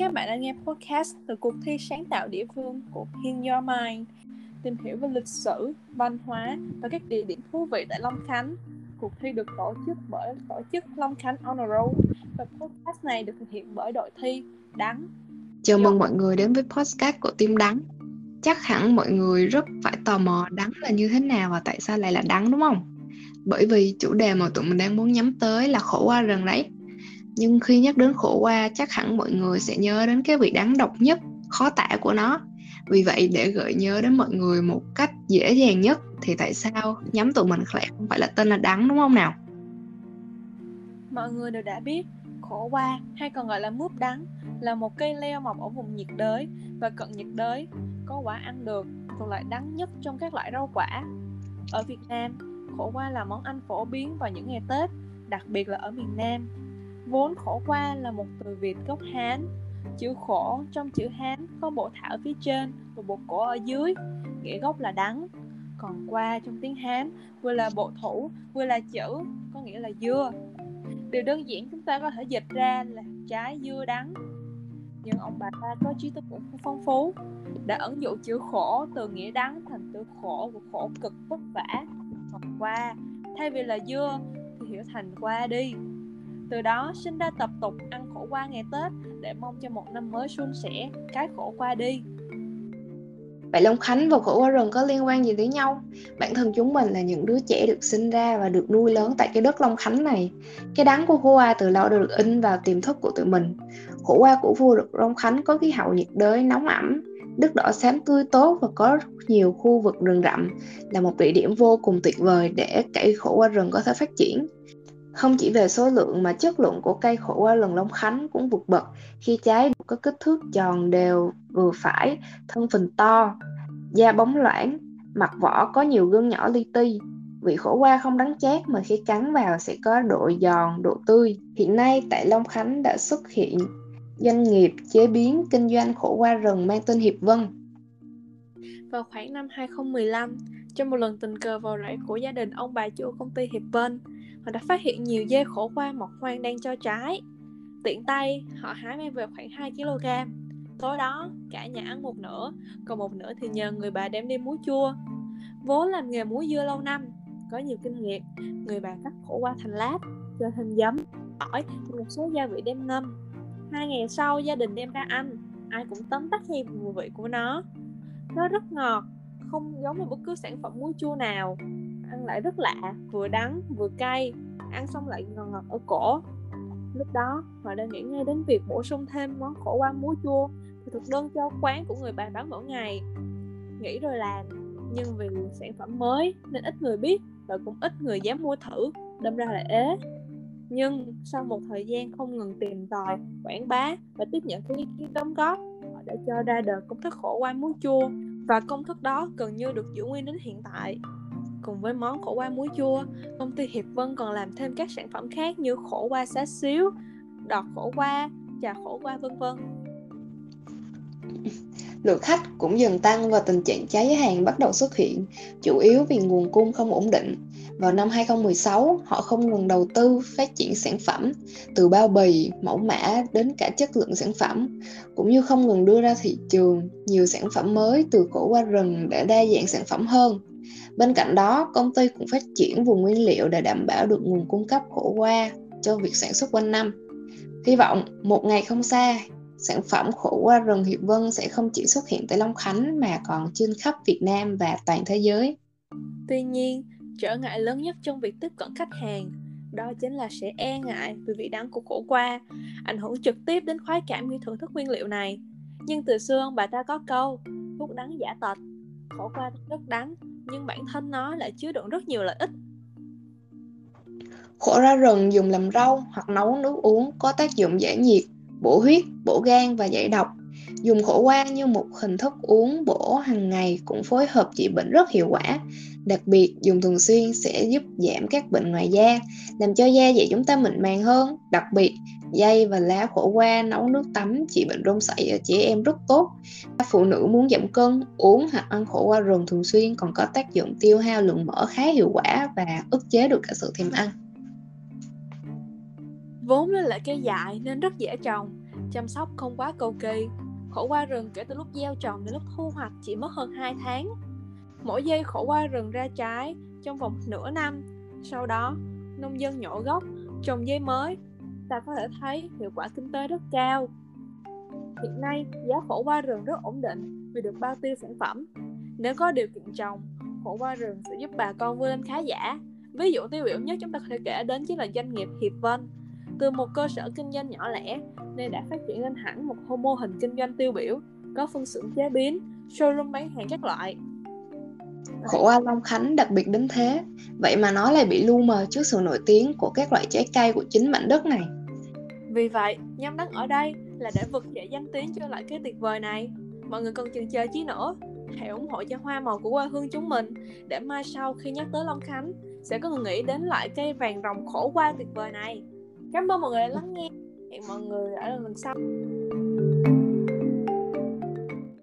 các bạn đang nghe podcast từ cuộc thi sáng tạo địa phương của Pin Your Mind tìm hiểu về lịch sử, văn hóa và các địa điểm thú vị tại Long Khánh. Cuộc thi được tổ chức bởi tổ chức Long Khánh Honor Roll và podcast này được thực hiện bởi đội thi Đắng. Chào mừng mọi người đến với podcast của team Đắng. Chắc hẳn mọi người rất phải tò mò đắng là như thế nào và tại sao lại là đắng đúng không? Bởi vì chủ đề mà tụi mình đang muốn nhắm tới là khổ qua rừng đấy nhưng khi nhắc đến khổ qua, chắc hẳn mọi người sẽ nhớ đến cái vị đắng độc nhất, khó tả của nó. Vì vậy, để gợi nhớ đến mọi người một cách dễ dàng nhất, thì tại sao nhắm tụi mình lại không phải là tên là đắng, đúng không nào? Mọi người đều đã biết, khổ qua, hay còn gọi là mướp đắng, là một cây leo mọc ở vùng nhiệt đới, và cận nhiệt đới, có quả ăn được, thuộc loại đắng nhất trong các loại rau quả. Ở Việt Nam, khổ qua là món ăn phổ biến vào những ngày Tết, đặc biệt là ở miền Nam. Vốn khổ qua là một từ Việt gốc Hán. Chữ khổ trong chữ Hán có bộ thảo phía trên và bộ cổ ở dưới, Nghĩa gốc là đắng. Còn qua trong tiếng Hán, vừa là bộ thủ, vừa là chữ, có nghĩa là dưa. Điều đơn giản chúng ta có thể dịch ra là trái dưa đắng. Nhưng ông bà ta có trí thức cũng phong phú, đã ẩn dụ chữ khổ từ nghĩa đắng thành từ khổ của khổ cực vất vả. Còn qua, thay vì là dưa thì hiểu thành qua đi từ đó sinh ra tập tục ăn khổ qua ngày Tết để mong cho một năm mới suôn sẻ, cái khổ qua đi. Vậy Long Khánh và khổ qua rừng có liên quan gì tới nhau? Bản thân chúng mình là những đứa trẻ được sinh ra và được nuôi lớn tại cái đất Long Khánh này. Cái đắng của khổ qua từ lâu đã được in vào tiềm thức của tụi mình. Khổ qua của vua được Long Khánh có khí hậu nhiệt đới nóng ẩm, đất đỏ xám tươi tốt và có rất nhiều khu vực rừng rậm là một địa điểm vô cùng tuyệt vời để cây khổ qua rừng có thể phát triển. Không chỉ về số lượng mà chất lượng của cây khổ qua lần Long Khánh cũng vượt bậc khi trái có kích thước tròn đều vừa phải, thân phình to, da bóng loãng, mặt vỏ có nhiều gân nhỏ li ti. Vị khổ qua không đắng chát mà khi cắn vào sẽ có độ giòn, độ tươi. Hiện nay tại Long Khánh đã xuất hiện doanh nghiệp chế biến kinh doanh khổ qua rừng mang tên Hiệp Vân. Vào khoảng năm 2015, trong một lần tình cờ vào rẫy của gia đình ông bà chủ công ty Hiệp Vân, họ đã phát hiện nhiều dê khổ qua mọc hoang đang cho trái. Tiện tay, họ hái mang về khoảng 2 kg. Tối đó, cả nhà ăn một nửa, còn một nửa thì nhờ người bà đem đi muối chua. Vốn làm nghề muối dưa lâu năm, có nhiều kinh nghiệm, người bà cắt khổ qua thành lát, cho thêm giấm, tỏi, một số gia vị đem ngâm. Hai ngày sau, gia đình đem ra ăn, ai cũng tấm tắt khen mùi vị của nó. Nó rất ngọt, không giống như bất cứ sản phẩm muối chua nào ăn lại rất lạ, vừa đắng, vừa cay, ăn xong lại ngọt ngọt ở cổ. Lúc đó, họ đang nghĩ ngay đến việc bổ sung thêm món khổ qua muối chua thì thực đơn cho quán của người bạn bán mỗi ngày. Nghĩ rồi làm, nhưng vì sản phẩm mới nên ít người biết và cũng ít người dám mua thử, đâm ra là ế. Nhưng sau một thời gian không ngừng tìm tòi, quảng bá và tiếp nhận các ý kiến đóng góp, họ đã cho ra đời công thức khổ qua muối chua. Và công thức đó gần như được giữ nguyên đến hiện tại. Cùng với món khổ qua muối chua, công ty Hiệp Vân còn làm thêm các sản phẩm khác như khổ qua xá xíu, đọt khổ qua, trà khổ qua vân vân. Lượng khách cũng dần tăng và tình trạng cháy hàng bắt đầu xuất hiện, chủ yếu vì nguồn cung không ổn định. Vào năm 2016, họ không ngừng đầu tư phát triển sản phẩm, từ bao bì, mẫu mã đến cả chất lượng sản phẩm, cũng như không ngừng đưa ra thị trường nhiều sản phẩm mới từ cổ qua rừng để đa dạng sản phẩm hơn. Bên cạnh đó, công ty cũng phát triển vùng nguyên liệu để đảm bảo được nguồn cung cấp khổ qua cho việc sản xuất quanh năm. Hy vọng một ngày không xa, sản phẩm khổ qua rừng Hiệp Vân sẽ không chỉ xuất hiện tại Long Khánh mà còn trên khắp Việt Nam và toàn thế giới. Tuy nhiên, trở ngại lớn nhất trong việc tiếp cận khách hàng đó chính là sẽ e ngại về vị đắng của khổ qua, ảnh hưởng trực tiếp đến khoái cảm khi thưởng thức nguyên liệu này. Nhưng từ xưa ông bà ta có câu, thuốc đắng giả tật, khổ qua rất đắng, nhưng bản thân nó lại chứa đựng rất nhiều lợi ích. Khổ ra rừng dùng làm rau hoặc nấu nước uống có tác dụng giải nhiệt, bổ huyết, bổ gan và giải độc. Dùng khổ qua như một hình thức uống bổ hàng ngày cũng phối hợp trị bệnh rất hiệu quả. Đặc biệt, dùng thường xuyên sẽ giúp giảm các bệnh ngoài da, làm cho da dày chúng ta mịn màng hơn. Đặc biệt, dây và lá khổ qua nấu nước tắm trị bệnh rôm sảy ở trẻ em rất tốt. Các phụ nữ muốn giảm cân, uống hoặc ăn khổ qua rừng thường xuyên còn có tác dụng tiêu hao lượng mỡ khá hiệu quả và ức chế được cả sự thèm ăn. Vốn là cây dại nên rất dễ trồng, Chăm sóc không quá cầu kỳ, khổ qua rừng kể từ lúc gieo trồng đến lúc thu hoạch chỉ mất hơn 2 tháng. Mỗi giây khổ qua rừng ra trái trong vòng nửa năm. Sau đó, nông dân nhổ gốc, trồng dây mới. Ta có thể thấy hiệu quả kinh tế rất cao. Hiện nay, giá khổ qua rừng rất ổn định vì được bao tiêu sản phẩm. Nếu có điều kiện trồng, khổ qua rừng sẽ giúp bà con vươn lên khá giả. Ví dụ tiêu biểu nhất chúng ta có thể kể đến chính là doanh nghiệp Hiệp Vân. Từ một cơ sở kinh doanh nhỏ lẻ nên đã phát triển lên hẳn một mô hình kinh doanh tiêu biểu, có phân xưởng chế biến, showroom bán hàng các loại. Khổ qua Long Khánh đặc biệt đến thế, vậy mà nó lại bị lu mờ trước sự nổi tiếng của các loại trái cây của chính mảnh đất này. Vì vậy, nhóm đăng ở đây là để vực dậy danh tiếng cho lại cái tuyệt vời này. Mọi người còn chần chờ chi nữa, hãy ủng hộ cho hoa màu của quê hương chúng mình để mai sau khi nhắc tới Long Khánh sẽ có người nghĩ đến lại cây vàng rồng khổ qua tuyệt vời này. Cảm ơn mọi người đã lắng nghe. Hẹn mọi người ở lần sau.